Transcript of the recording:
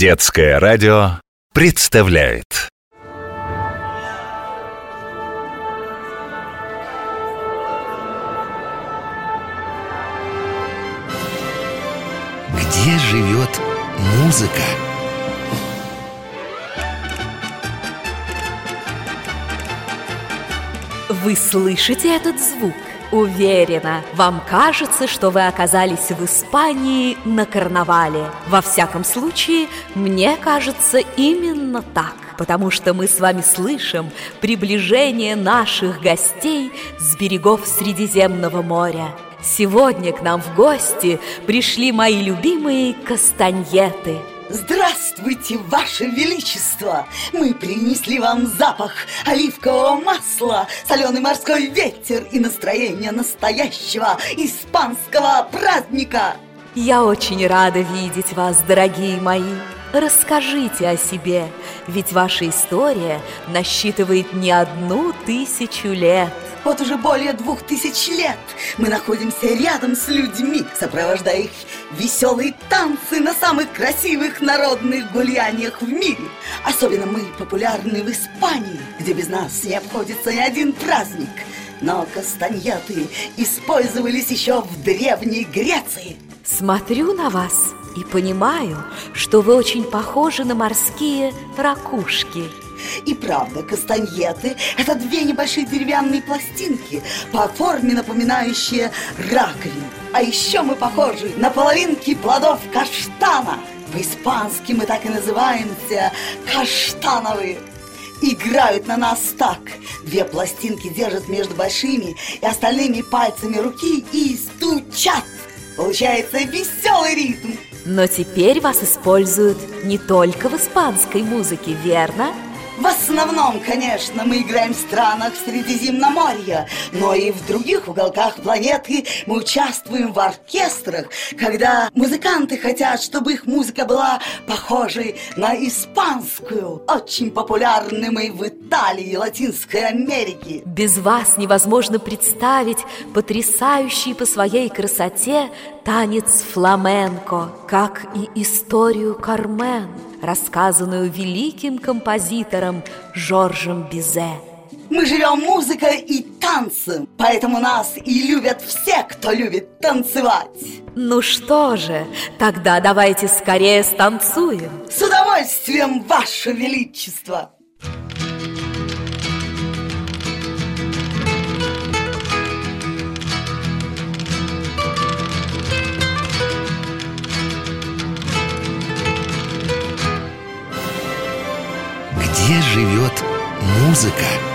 Детское радио представляет Где живет музыка? Вы слышите этот звук? Уверена, вам кажется, что вы оказались в Испании на карнавале. Во всяком случае, мне кажется именно так, потому что мы с вами слышим приближение наших гостей с берегов Средиземного моря. Сегодня к нам в гости пришли мои любимые кастаньеты – Здравствуйте, Ваше Величество! Мы принесли вам запах оливкового масла, соленый морской ветер и настроение настоящего испанского праздника! Я очень рада видеть вас, дорогие мои! Расскажите о себе, ведь ваша история насчитывает не одну тысячу лет. Вот уже более двух тысяч лет мы находимся рядом с людьми, сопровождая их веселые танцы на самых красивых народных гуляниях в мире. Особенно мы популярны в Испании, где без нас не обходится ни один праздник. Но кастаньеты использовались еще в Древней Греции. Смотрю на вас и понимаю, что вы очень похожи на морские ракушки. И правда, кастаньеты – это две небольшие деревянные пластинки, по форме напоминающие раковину. А еще мы похожи на половинки плодов каштана. По-испански мы так и называемся – каштановые. Играют на нас так. Две пластинки держат между большими и остальными пальцами руки и стучат. Получается веселый ритм. Но теперь вас используют не только в испанской музыке, верно? В основном, конечно, мы играем в странах Средиземноморья, но и в других уголках планеты мы участвуем в оркестрах, когда музыканты хотят, чтобы их музыка была похожей на испанскую. Очень популярны мы в Италии и Латинской Америке. Без вас невозможно представить потрясающий по своей красоте танец фламенко, как и историю Кармен рассказанную великим композитором Жоржем Бизе. Мы живем музыкой и танцем, поэтому нас и любят все, кто любит танцевать. Ну что же, тогда давайте скорее станцуем. С удовольствием, Ваше Величество! Где живет музыка?